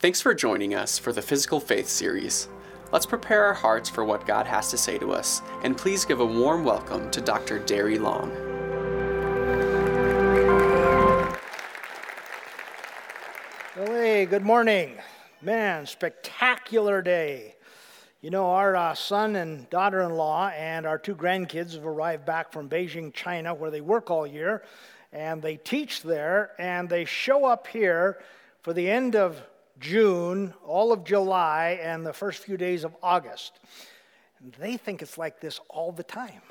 Thanks for joining us for the Physical Faith series. Let's prepare our hearts for what God has to say to us, and please give a warm welcome to Dr. Derry Long. Hey, good morning. Man, spectacular day. You know, our uh, son and daughter in law and our two grandkids have arrived back from Beijing, China, where they work all year and they teach there, and they show up here for the end of June, all of July, and the first few days of August. And they think it's like this all the time.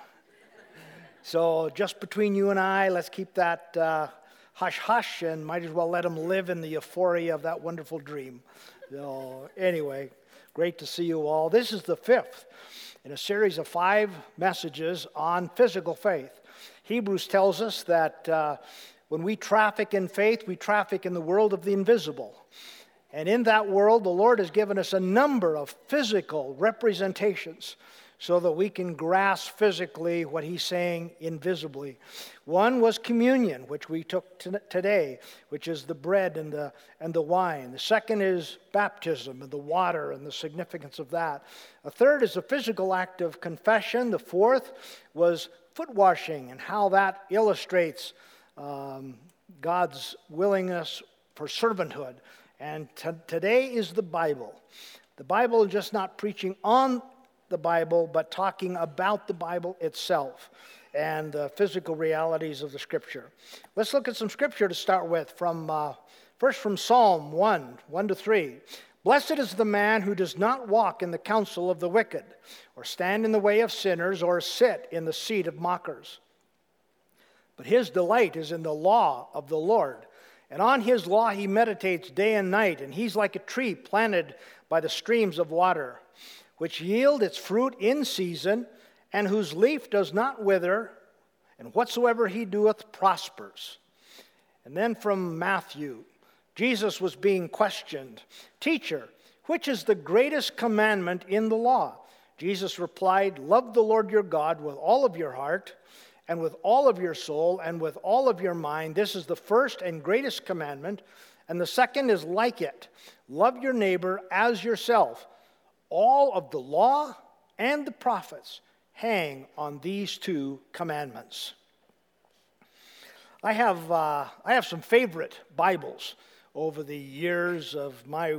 so, just between you and I, let's keep that uh, hush hush and might as well let them live in the euphoria of that wonderful dream. So, anyway, great to see you all. This is the fifth in a series of five messages on physical faith. Hebrews tells us that uh, when we traffic in faith, we traffic in the world of the invisible. And in that world, the Lord has given us a number of physical representations so that we can grasp physically what He's saying invisibly. One was communion, which we took t- today, which is the bread and the, and the wine. The second is baptism and the water and the significance of that. A third is the physical act of confession. The fourth was foot washing and how that illustrates um, God's willingness for servanthood. And t- today is the Bible. The Bible is just not preaching on the Bible, but talking about the Bible itself and the physical realities of the Scripture. Let's look at some Scripture to start with. From uh, first from Psalm one, one to three. Blessed is the man who does not walk in the counsel of the wicked, or stand in the way of sinners, or sit in the seat of mockers. But his delight is in the law of the Lord and on his law he meditates day and night, and he's like a tree planted by the streams of water, which yield its fruit in season, and whose leaf does not wither, and whatsoever he doeth prospers. And then from Matthew, Jesus was being questioned Teacher, which is the greatest commandment in the law? Jesus replied, Love the Lord your God with all of your heart and with all of your soul and with all of your mind. This is the first and greatest commandment. And the second is like it love your neighbor as yourself. All of the law and the prophets hang on these two commandments. I have, uh, I have some favorite Bibles over the years of my,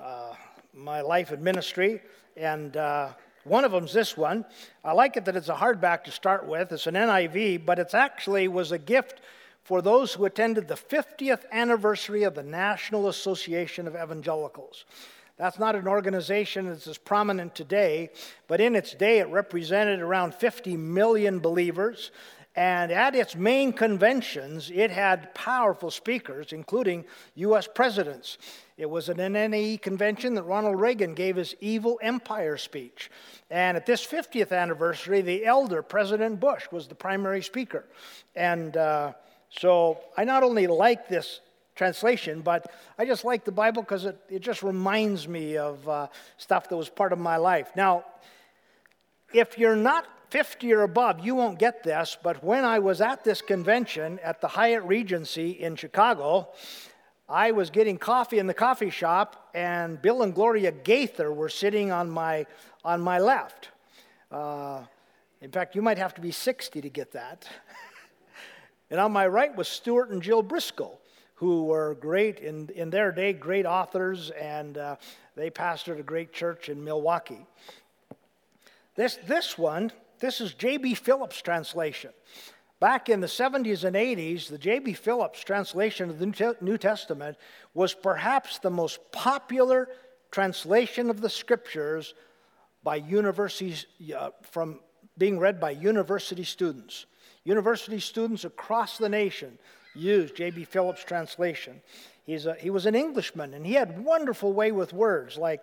uh, my life in ministry. And uh, one of them's this one. I like it that it's a hardback to start with. It's an NIV, but it actually was a gift for those who attended the 50th anniversary of the National Association of Evangelicals. That's not an organization that's as prominent today, but in its day it represented around 50 million believers. And at its main conventions, it had powerful speakers, including U.S. presidents. It was at an NAE convention that Ronald Reagan gave his Evil Empire speech. And at this 50th anniversary, the elder President Bush was the primary speaker. And uh, so I not only like this translation, but I just like the Bible because it, it just reminds me of uh, stuff that was part of my life. Now, if you're not 50 or above, you won't get this, but when I was at this convention at the Hyatt Regency in Chicago, I was getting coffee in the coffee shop, and Bill and Gloria Gaither were sitting on my, on my left. Uh, in fact, you might have to be 60 to get that. and on my right was Stuart and Jill Briscoe, who were great in, in their day, great authors, and uh, they pastored a great church in Milwaukee. This, this one, this is J.B. Phillips' translation. Back in the 70s and 80s, the J.B. Phillips translation of the New Testament was perhaps the most popular translation of the scriptures by universities, uh, from being read by university students. University students across the nation used J.B. Phillips' translation. He's a, he was an Englishman, and he had wonderful way with words. Like,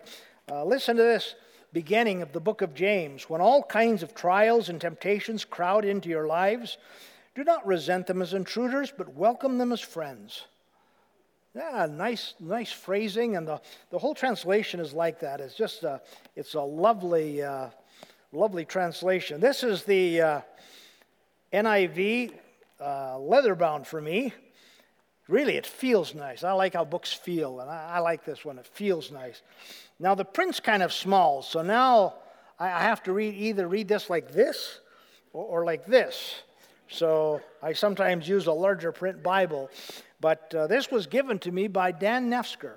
uh, listen to this beginning of the book of James, when all kinds of trials and temptations crowd into your lives, do not resent them as intruders, but welcome them as friends. Yeah, nice, nice phrasing, and the, the whole translation is like that. It's just a, it's a lovely, uh, lovely translation. This is the uh, NIV uh, leather bound for me, Really, it feels nice. I like how books feel, and I, I like this one. It feels nice. Now, the print's kind of small, so now I, I have to read either read this like this or, or, like this. So I sometimes use a larger print Bible. But uh, this was given to me by Dan Nefsker.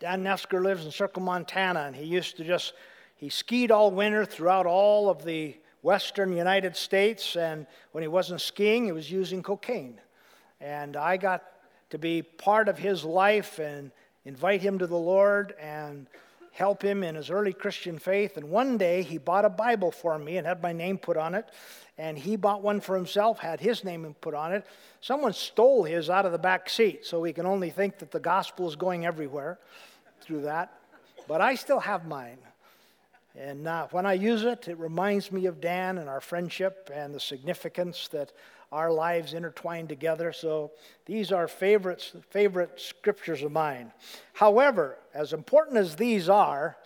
Dan Nefsker lives in Circle, Montana, and he used to just, he skied all winter throughout all of the western United States, and when he wasn't skiing, he was using cocaine. And I got to be part of his life and invite him to the Lord and help him in his early Christian faith. And one day he bought a Bible for me and had my name put on it. And he bought one for himself, had his name put on it. Someone stole his out of the back seat, so we can only think that the gospel is going everywhere through that. But I still have mine. And uh, when I use it, it reminds me of Dan and our friendship and the significance that our lives intertwine together. So these are favorites, favorite scriptures of mine. However, as important as these are,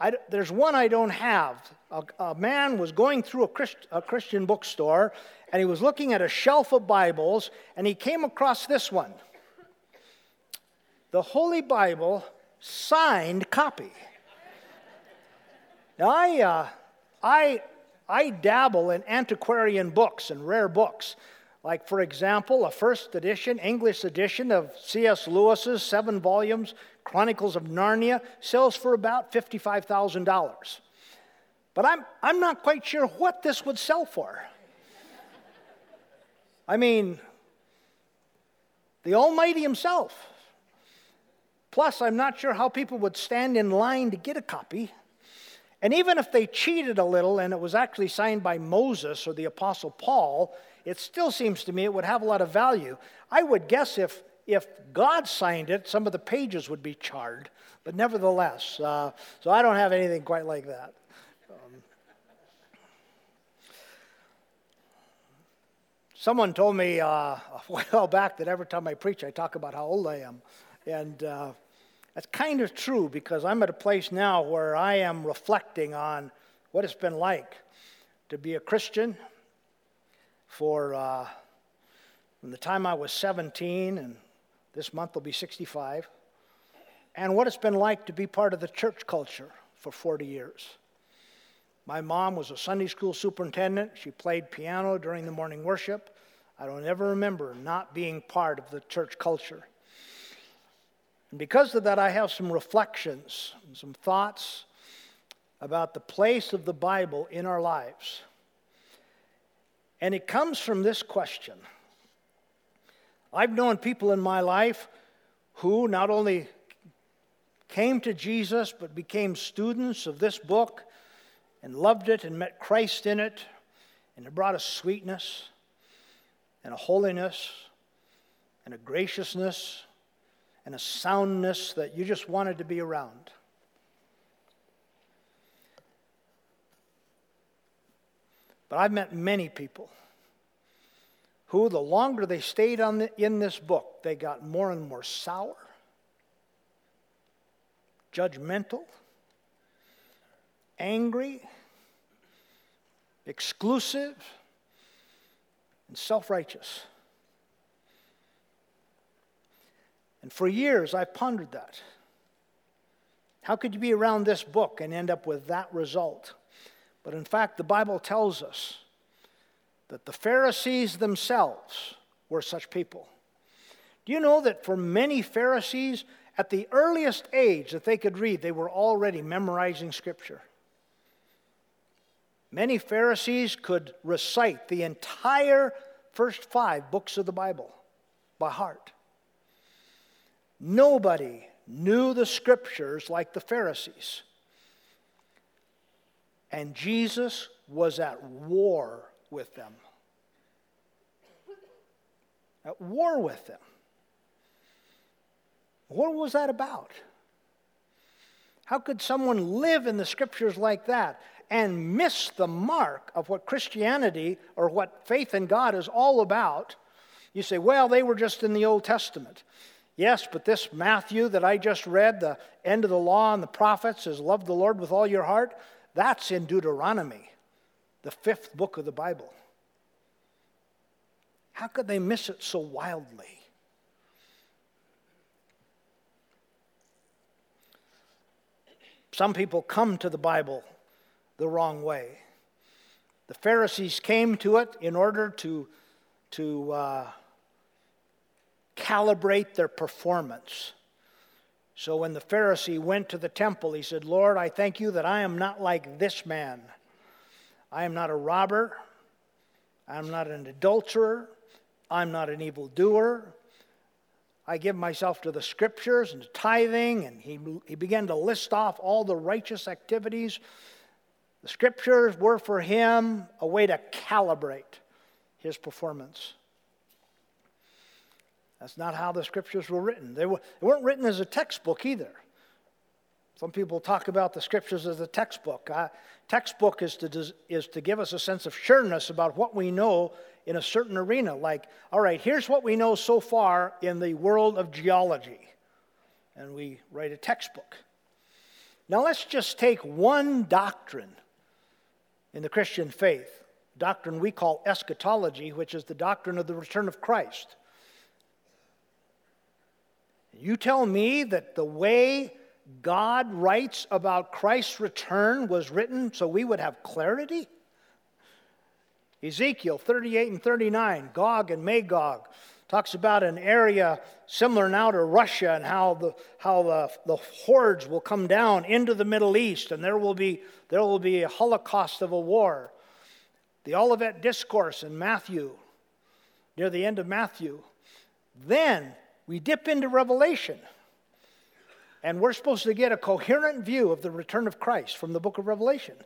I, there's one I don't have. A, a man was going through a, Christ, a Christian bookstore and he was looking at a shelf of Bibles and he came across this one the Holy Bible signed copy. Now, I, uh, I I dabble in antiquarian books and rare books. Like, for example, a first edition, English edition of C.S. Lewis's seven volumes, Chronicles of Narnia, sells for about $55,000. But I'm, I'm not quite sure what this would sell for. I mean, the Almighty Himself. Plus, I'm not sure how people would stand in line to get a copy. And even if they cheated a little and it was actually signed by Moses or the Apostle Paul, it still seems to me it would have a lot of value. I would guess if, if God signed it, some of the pages would be charred, but nevertheless. Uh, so I don't have anything quite like that. Um, someone told me uh, a while back that every time I preach, I talk about how old I am. And uh, that's kind of true because I'm at a place now where I am reflecting on what it's been like to be a Christian for uh, from the time I was 17, and this month will be 65, and what it's been like to be part of the church culture for 40 years. My mom was a Sunday school superintendent. She played piano during the morning worship. I don't ever remember not being part of the church culture. And because of that, I have some reflections, some thoughts about the place of the Bible in our lives. And it comes from this question I've known people in my life who not only came to Jesus, but became students of this book and loved it and met Christ in it, and it brought a sweetness and a holiness and a graciousness and a soundness that you just wanted to be around. But I've met many people who, the longer they stayed the, in this book, they got more and more sour, judgmental, angry, exclusive, and self righteous. And for years, I've pondered that. How could you be around this book and end up with that result? But in fact, the Bible tells us that the Pharisees themselves were such people. Do you know that for many Pharisees, at the earliest age that they could read, they were already memorizing Scripture? Many Pharisees could recite the entire first five books of the Bible by heart. Nobody knew the scriptures like the Pharisees. And Jesus was at war with them. At war with them. What was that about? How could someone live in the scriptures like that and miss the mark of what Christianity or what faith in God is all about? You say, well, they were just in the Old Testament. Yes, but this Matthew that I just read, the end of the law and the prophets, is love the Lord with all your heart. That's in Deuteronomy, the fifth book of the Bible. How could they miss it so wildly? Some people come to the Bible the wrong way. The Pharisees came to it in order to, to uh, calibrate their performance. So when the Pharisee went to the temple, he said, Lord, I thank you that I am not like this man. I am not a robber. I'm not an adulterer. I'm not an evildoer. I give myself to the scriptures and to tithing. And he, he began to list off all the righteous activities. The scriptures were for him a way to calibrate his performance. That's not how the scriptures were written. They, were, they weren't written as a textbook either. Some people talk about the scriptures as a textbook. Uh, textbook is to, is to give us a sense of sureness about what we know in a certain arena. Like, all right, here's what we know so far in the world of geology. And we write a textbook. Now let's just take one doctrine in the Christian faith, doctrine we call eschatology, which is the doctrine of the return of Christ. You tell me that the way God writes about Christ's return was written so we would have clarity? Ezekiel 38 and 39, Gog and Magog, talks about an area similar now to Russia and how the, how the, the hordes will come down into the Middle East and there will, be, there will be a holocaust of a war. The Olivet Discourse in Matthew, near the end of Matthew. Then we dip into Revelation. And we're supposed to get a coherent view of the return of Christ from the book of Revelation.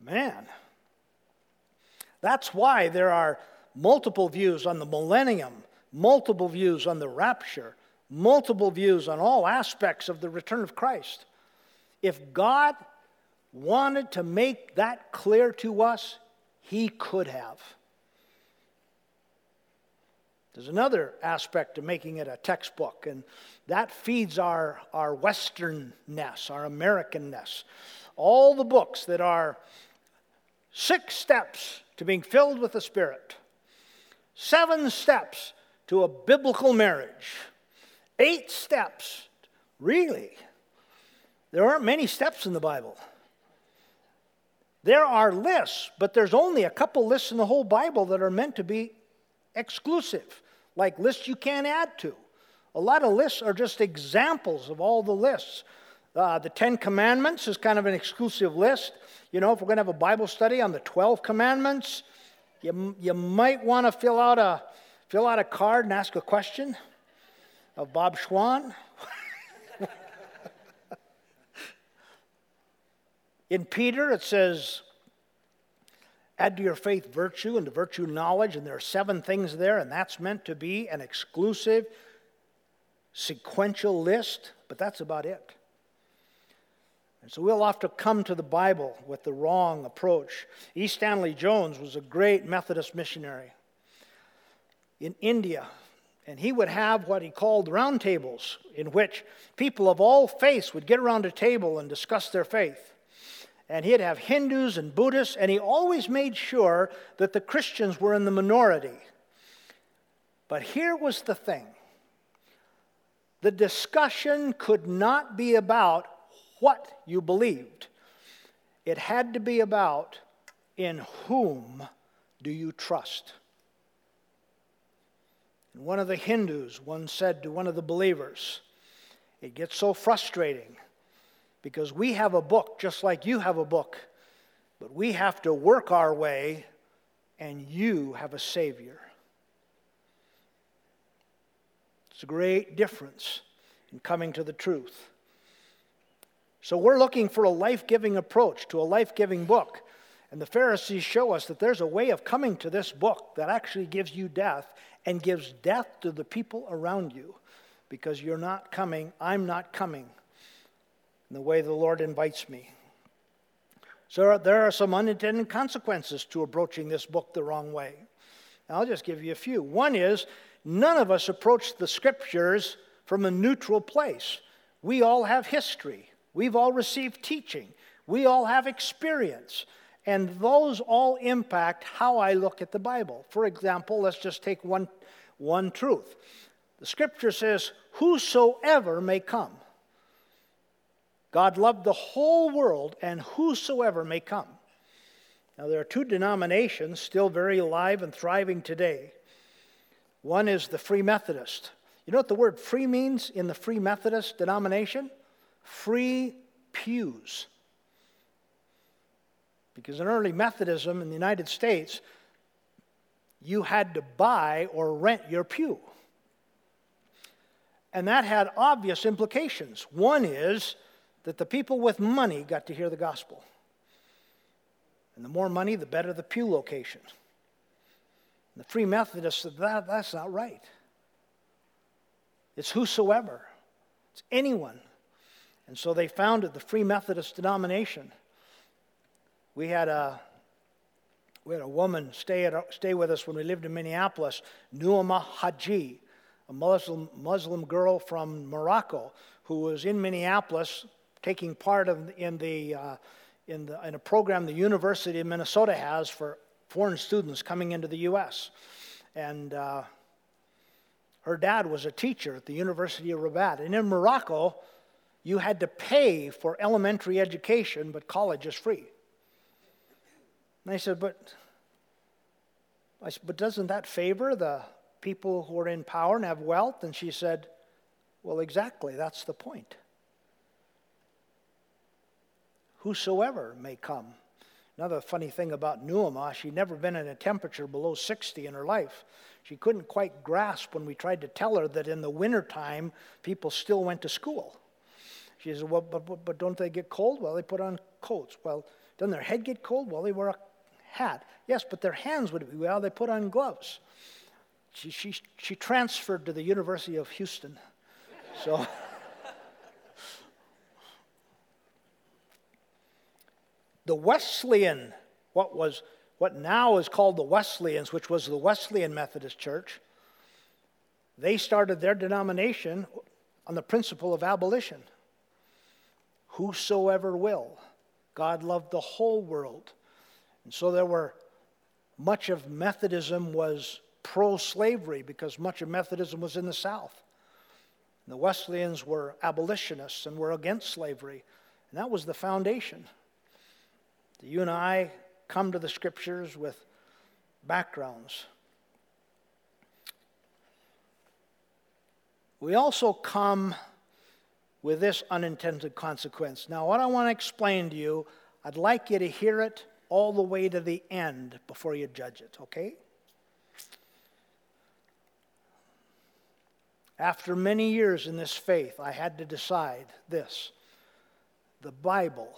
Man, that's why there are multiple views on the millennium, multiple views on the rapture, multiple views on all aspects of the return of Christ. If God wanted to make that clear to us, He could have. There's another aspect to making it a textbook, and that feeds our, our Westernness, our Americanness. All the books that are six steps to being filled with the Spirit, seven steps to a biblical marriage, eight steps. Really? There aren't many steps in the Bible. There are lists, but there's only a couple lists in the whole Bible that are meant to be exclusive like lists you can't add to. A lot of lists are just examples of all the lists. Uh, the Ten Commandments is kind of an exclusive list. You know, if we're going to have a Bible study on the 12 Commandments, you, you might want to fill out, a, fill out a card and ask a question of Bob Schwann. In Peter, it says, Add to your faith virtue, and to virtue knowledge, and there are seven things there, and that's meant to be an exclusive, sequential list, but that's about it. And so we'll to come to the Bible with the wrong approach. E. Stanley Jones was a great Methodist missionary in India, and he would have what he called roundtables, in which people of all faiths would get around a table and discuss their faith and he'd have Hindus and Buddhists, and he always made sure that the Christians were in the minority. But here was the thing the discussion could not be about what you believed, it had to be about in whom do you trust. And one of the Hindus once said to one of the believers, It gets so frustrating because we have a book just like you have a book, but we have to work our way, and you have a Savior. It's a great difference in coming to the truth. So, we're looking for a life giving approach to a life giving book. And the Pharisees show us that there's a way of coming to this book that actually gives you death and gives death to the people around you because you're not coming, I'm not coming the way the Lord invites me. So there are some unintended consequences to approaching this book the wrong way. I'll just give you a few. One is none of us approach the scriptures from a neutral place. We all have history, we've all received teaching, we all have experience. And those all impact how I look at the Bible. For example, let's just take one, one truth. The scripture says, Whosoever may come. God loved the whole world, and whosoever may come. Now, there are two denominations still very alive and thriving today. One is the Free Methodist. You know what the word free means in the Free Methodist denomination? Free pews. Because in early Methodism in the United States, you had to buy or rent your pew. And that had obvious implications. One is that the people with money got to hear the gospel. And the more money, the better the pew location. And the Free Methodists said, that, that's not right. It's whosoever, it's anyone. And so they founded the Free Methodist denomination. We had a, we had a woman stay, at, stay with us when we lived in Minneapolis, Nuama Haji, a Muslim, Muslim girl from Morocco who was in Minneapolis taking part of, in, the, uh, in, the, in a program the University of Minnesota has for foreign students coming into the U.S. And uh, her dad was a teacher at the University of Rabat. And in Morocco, you had to pay for elementary education, but college is free. And I said, but, I said, but doesn't that favor the people who are in power and have wealth? And she said, well, exactly, that's the point. Whosoever may come. Another funny thing about Nuama, she'd never been in a temperature below 60 in her life. She couldn't quite grasp when we tried to tell her that in the wintertime, people still went to school. She said, Well, but, but, but don't they get cold? Well, they put on coats. Well, doesn't their head get cold? Well, they wear a hat. Yes, but their hands would be, well, they put on gloves. She, she, she transferred to the University of Houston. So. the Wesleyan, what was what now is called the Wesleyans, which was the Wesleyan Methodist Church, they started their denomination on the principle of abolition. Whosoever will. God loved the whole world. And so there were much of Methodism was pro slavery because much of Methodism was in the South. The Wesleyans were abolitionists and were against slavery, and that was the foundation. You and I come to the scriptures with backgrounds. We also come with this unintended consequence. Now, what I want to explain to you, I'd like you to hear it all the way to the end before you judge it, okay? After many years in this faith, I had to decide this the Bible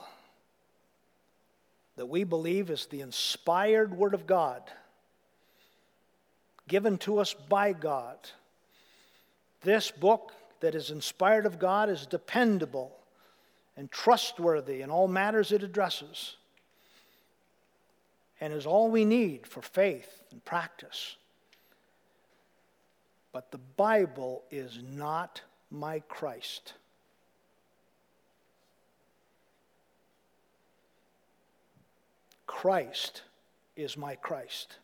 that we believe is the inspired Word of God, given to us by God. This book that is inspired of God is dependable and trustworthy in all matters it addresses and is all we need for faith and practice. But the Bible is not my Christ. Christ is my Christ.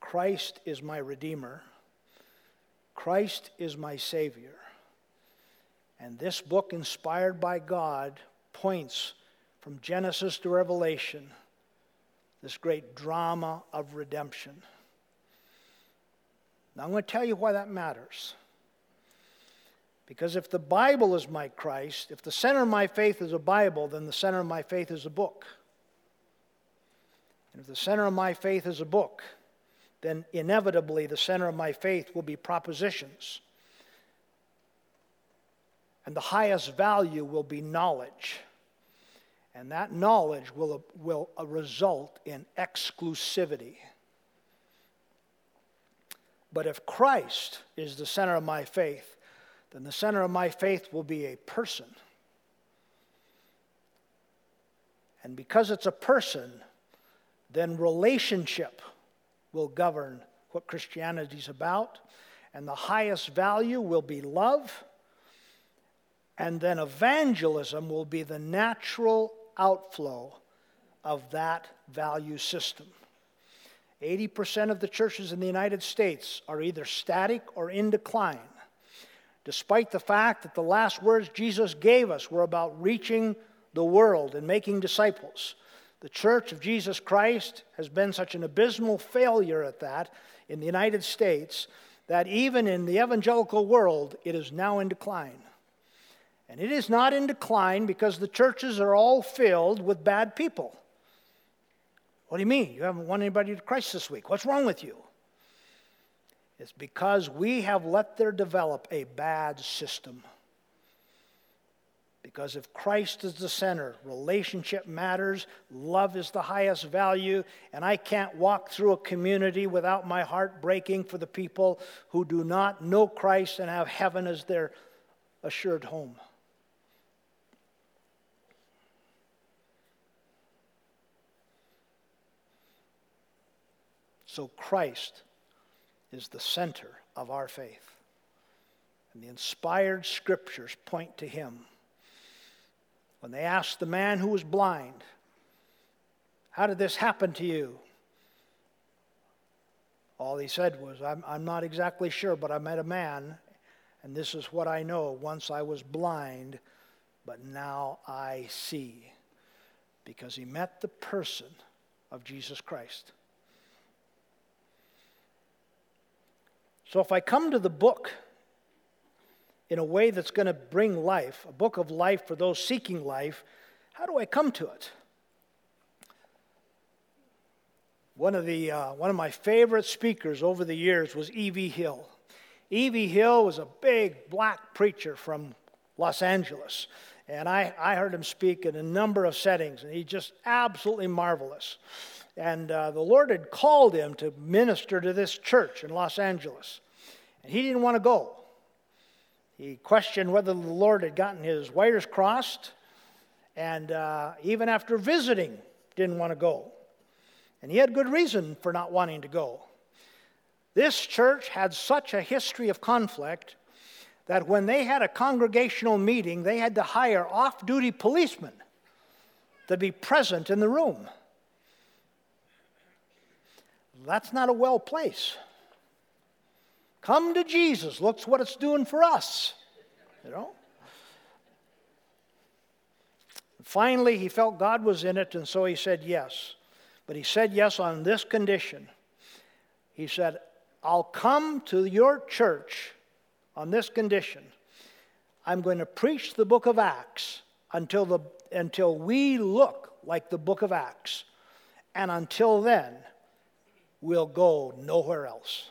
Christ is my Redeemer. Christ is my Savior. And this book, inspired by God, points from Genesis to Revelation this great drama of redemption. Now, I'm going to tell you why that matters. Because if the Bible is my Christ, if the center of my faith is a Bible, then the center of my faith is a book. And if the center of my faith is a book, then inevitably the center of my faith will be propositions. And the highest value will be knowledge. And that knowledge will, will uh, result in exclusivity. But if Christ is the center of my faith, then the center of my faith will be a person. And because it's a person, then relationship will govern what Christianity is about. And the highest value will be love. And then evangelism will be the natural outflow of that value system. 80% of the churches in the United States are either static or in decline, despite the fact that the last words Jesus gave us were about reaching the world and making disciples. The Church of Jesus Christ has been such an abysmal failure at that in the United States that even in the evangelical world, it is now in decline. And it is not in decline because the churches are all filled with bad people. What do you mean? You haven't won anybody to Christ this week. What's wrong with you? It's because we have let there develop a bad system. Because if Christ is the center, relationship matters, love is the highest value, and I can't walk through a community without my heart breaking for the people who do not know Christ and have heaven as their assured home. So Christ is the center of our faith. And the inspired scriptures point to him. When they asked the man who was blind, How did this happen to you? All he said was, I'm, I'm not exactly sure, but I met a man, and this is what I know. Once I was blind, but now I see. Because he met the person of Jesus Christ. So if I come to the book in a way that's going to bring life, a book of life for those seeking life, how do I come to it? One of, the, uh, one of my favorite speakers over the years was E.V. Hill. E.V. Hill was a big black preacher from Los Angeles. And I, I heard him speak in a number of settings, and he's just absolutely marvelous. And uh, the Lord had called him to minister to this church in Los Angeles. And he didn't want to go. He questioned whether the Lord had gotten his wires crossed. And uh, even after visiting, didn't want to go. And he had good reason for not wanting to go. This church had such a history of conflict that when they had a congregational meeting, they had to hire off duty policemen to be present in the room. That's not a well place. Come to Jesus. Looks what it's doing for us. You know? Finally, he felt God was in it, and so he said yes. But he said yes on this condition. He said, I'll come to your church on this condition. I'm going to preach the book of Acts until, the, until we look like the book of Acts. And until then, we'll go nowhere else.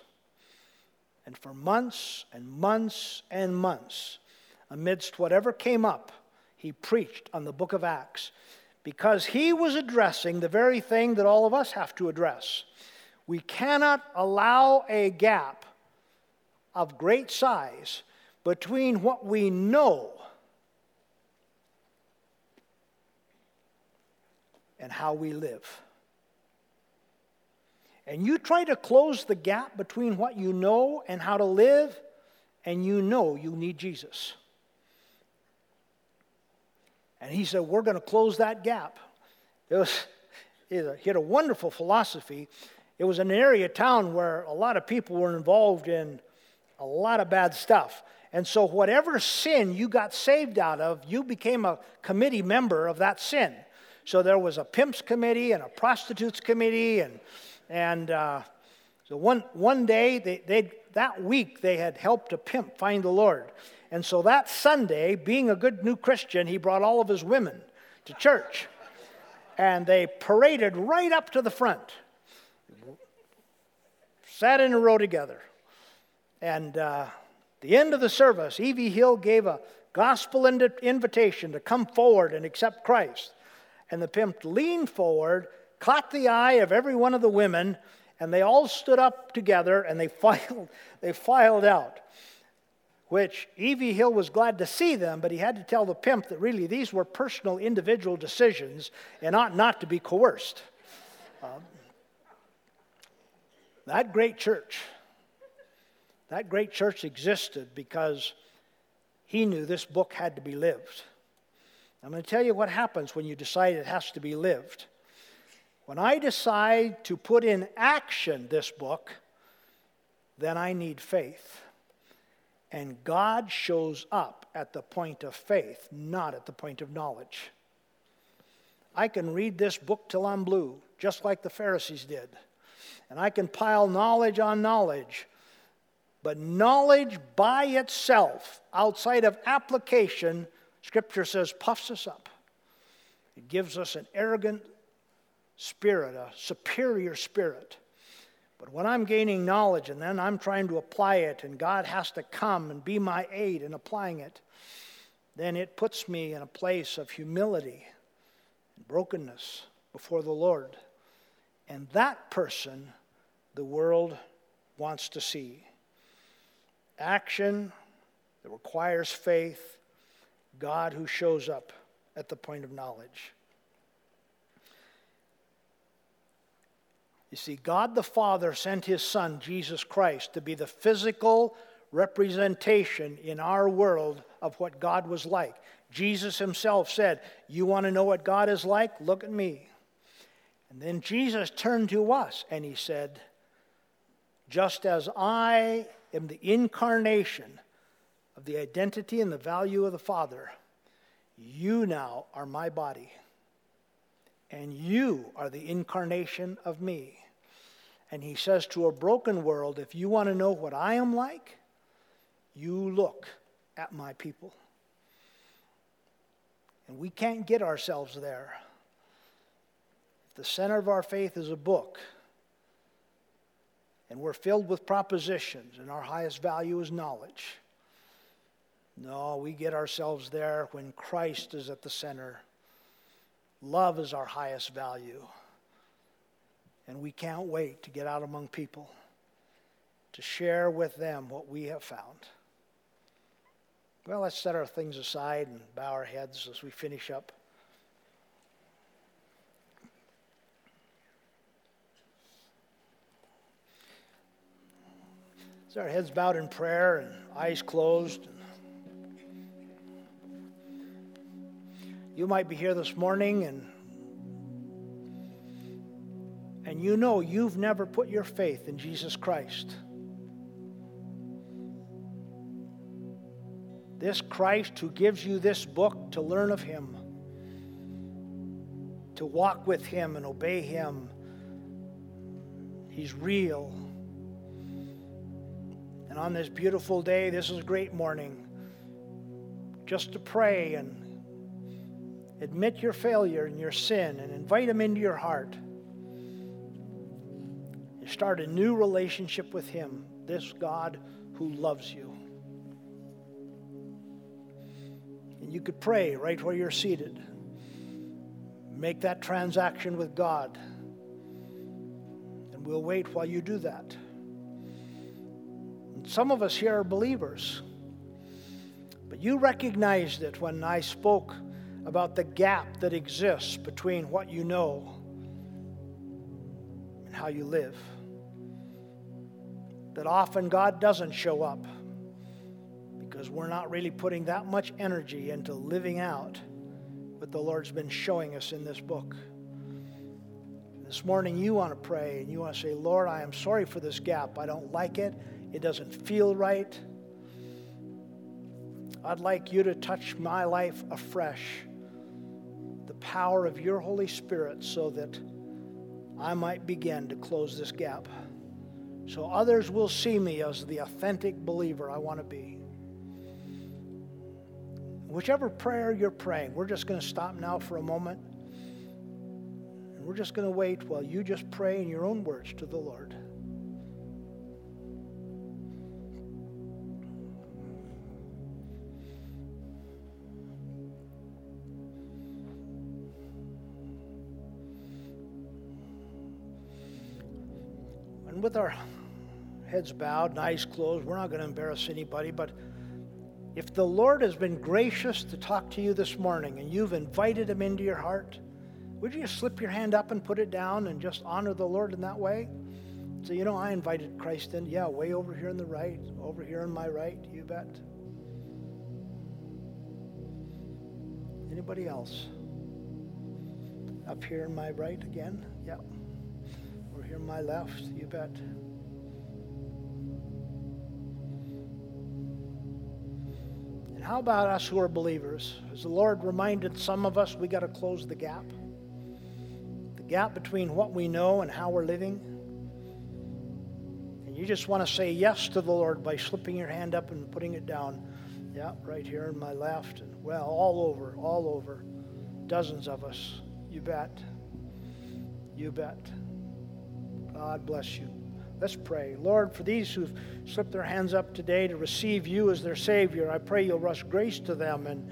And for months and months and months, amidst whatever came up, he preached on the book of Acts because he was addressing the very thing that all of us have to address. We cannot allow a gap of great size between what we know and how we live and you try to close the gap between what you know and how to live, and you know you need Jesus. And he said, We're going to close that gap. It was, he had a wonderful philosophy. It was an area town where a lot of people were involved in a lot of bad stuff. And so, whatever sin you got saved out of, you became a committee member of that sin. So, there was a pimps committee and a prostitutes committee and and uh, so one, one day, they, they, that week, they had helped a pimp find the Lord. And so that Sunday, being a good new Christian, he brought all of his women to church. And they paraded right up to the front, sat in a row together. And uh, the end of the service, E.V. Hill gave a gospel invitation to come forward and accept Christ. And the pimp leaned forward caught the eye of every one of the women, and they all stood up together and they filed, they filed out. Which E.V. Hill was glad to see them, but he had to tell the pimp that really these were personal individual decisions and ought not to be coerced. Um, that great church, that great church existed because he knew this book had to be lived. I'm going to tell you what happens when you decide it has to be lived. When I decide to put in action this book, then I need faith. And God shows up at the point of faith, not at the point of knowledge. I can read this book till I'm blue, just like the Pharisees did. And I can pile knowledge on knowledge. But knowledge by itself, outside of application, Scripture says, puffs us up. It gives us an arrogant spirit, a superior spirit. But when I'm gaining knowledge and then I'm trying to apply it, and God has to come and be my aid in applying it, then it puts me in a place of humility and brokenness before the Lord. And that person the world wants to see. Action that requires faith, God who shows up at the point of knowledge. You see, God the Father sent his Son, Jesus Christ, to be the physical representation in our world of what God was like. Jesus himself said, You want to know what God is like? Look at me. And then Jesus turned to us and he said, Just as I am the incarnation of the identity and the value of the Father, you now are my body and you are the incarnation of me. And he says to a broken world, if you want to know what I am like, you look at my people. And we can't get ourselves there. If the center of our faith is a book, and we're filled with propositions, and our highest value is knowledge. No, we get ourselves there when Christ is at the center Love is our highest value. And we can't wait to get out among people to share with them what we have found. Well, let's set our things aside and bow our heads as we finish up. As our heads bowed in prayer and eyes closed. You might be here this morning and and you know you've never put your faith in Jesus Christ. This Christ who gives you this book to learn of Him, to walk with Him and obey Him. He's real. And on this beautiful day, this is a great morning, just to pray and Admit your failure and your sin and invite Him into your heart. You start a new relationship with Him, this God who loves you. And you could pray right where you're seated. Make that transaction with God. And we'll wait while you do that. And some of us here are believers. But you recognized it when I spoke about the gap that exists between what you know and how you live. That often God doesn't show up because we're not really putting that much energy into living out what the Lord's been showing us in this book. This morning, you want to pray and you want to say, Lord, I am sorry for this gap. I don't like it. It doesn't feel right. I'd like you to touch my life afresh power of your Holy Spirit so that I might begin to close this gap. So others will see me as the authentic believer I want to be. Whichever prayer you're praying, we're just going to stop now for a moment. And we're just going to wait while you just pray in your own words to the Lord. With our heads bowed and eyes closed, we're not going to embarrass anybody, but if the Lord has been gracious to talk to you this morning and you've invited him into your heart, would you just slip your hand up and put it down and just honor the Lord in that way? So, you know, I invited Christ in. Yeah, way over here on the right, over here on my right, you bet. Anybody else? Up here on my right again? Yeah on my left, you bet. And how about us who are believers? Has the Lord reminded some of us we got to close the gap? The gap between what we know and how we're living? And you just want to say yes to the Lord by slipping your hand up and putting it down. Yeah, right here in my left. And well, all over, all over. Dozens of us. You bet. You bet. God bless you. Let's pray. Lord, for these who've slipped their hands up today to receive you as their Savior, I pray you'll rush grace to them and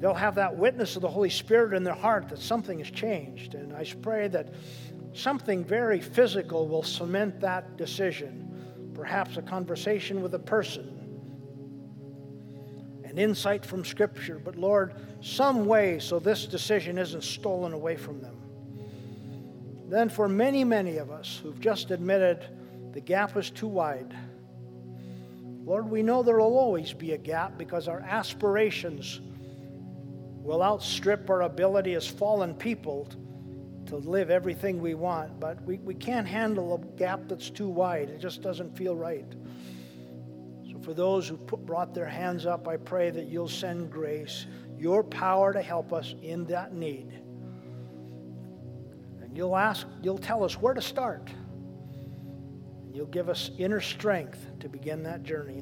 they'll have that witness of the Holy Spirit in their heart that something has changed. And I pray that something very physical will cement that decision. Perhaps a conversation with a person, an insight from Scripture, but Lord, some way so this decision isn't stolen away from them. Then, for many, many of us who've just admitted the gap is too wide, Lord, we know there will always be a gap because our aspirations will outstrip our ability as fallen people to live everything we want. But we, we can't handle a gap that's too wide, it just doesn't feel right. So, for those who put, brought their hands up, I pray that you'll send grace, your power to help us in that need. You'll ask, you'll tell us where to start. You'll give us inner strength to begin that journey.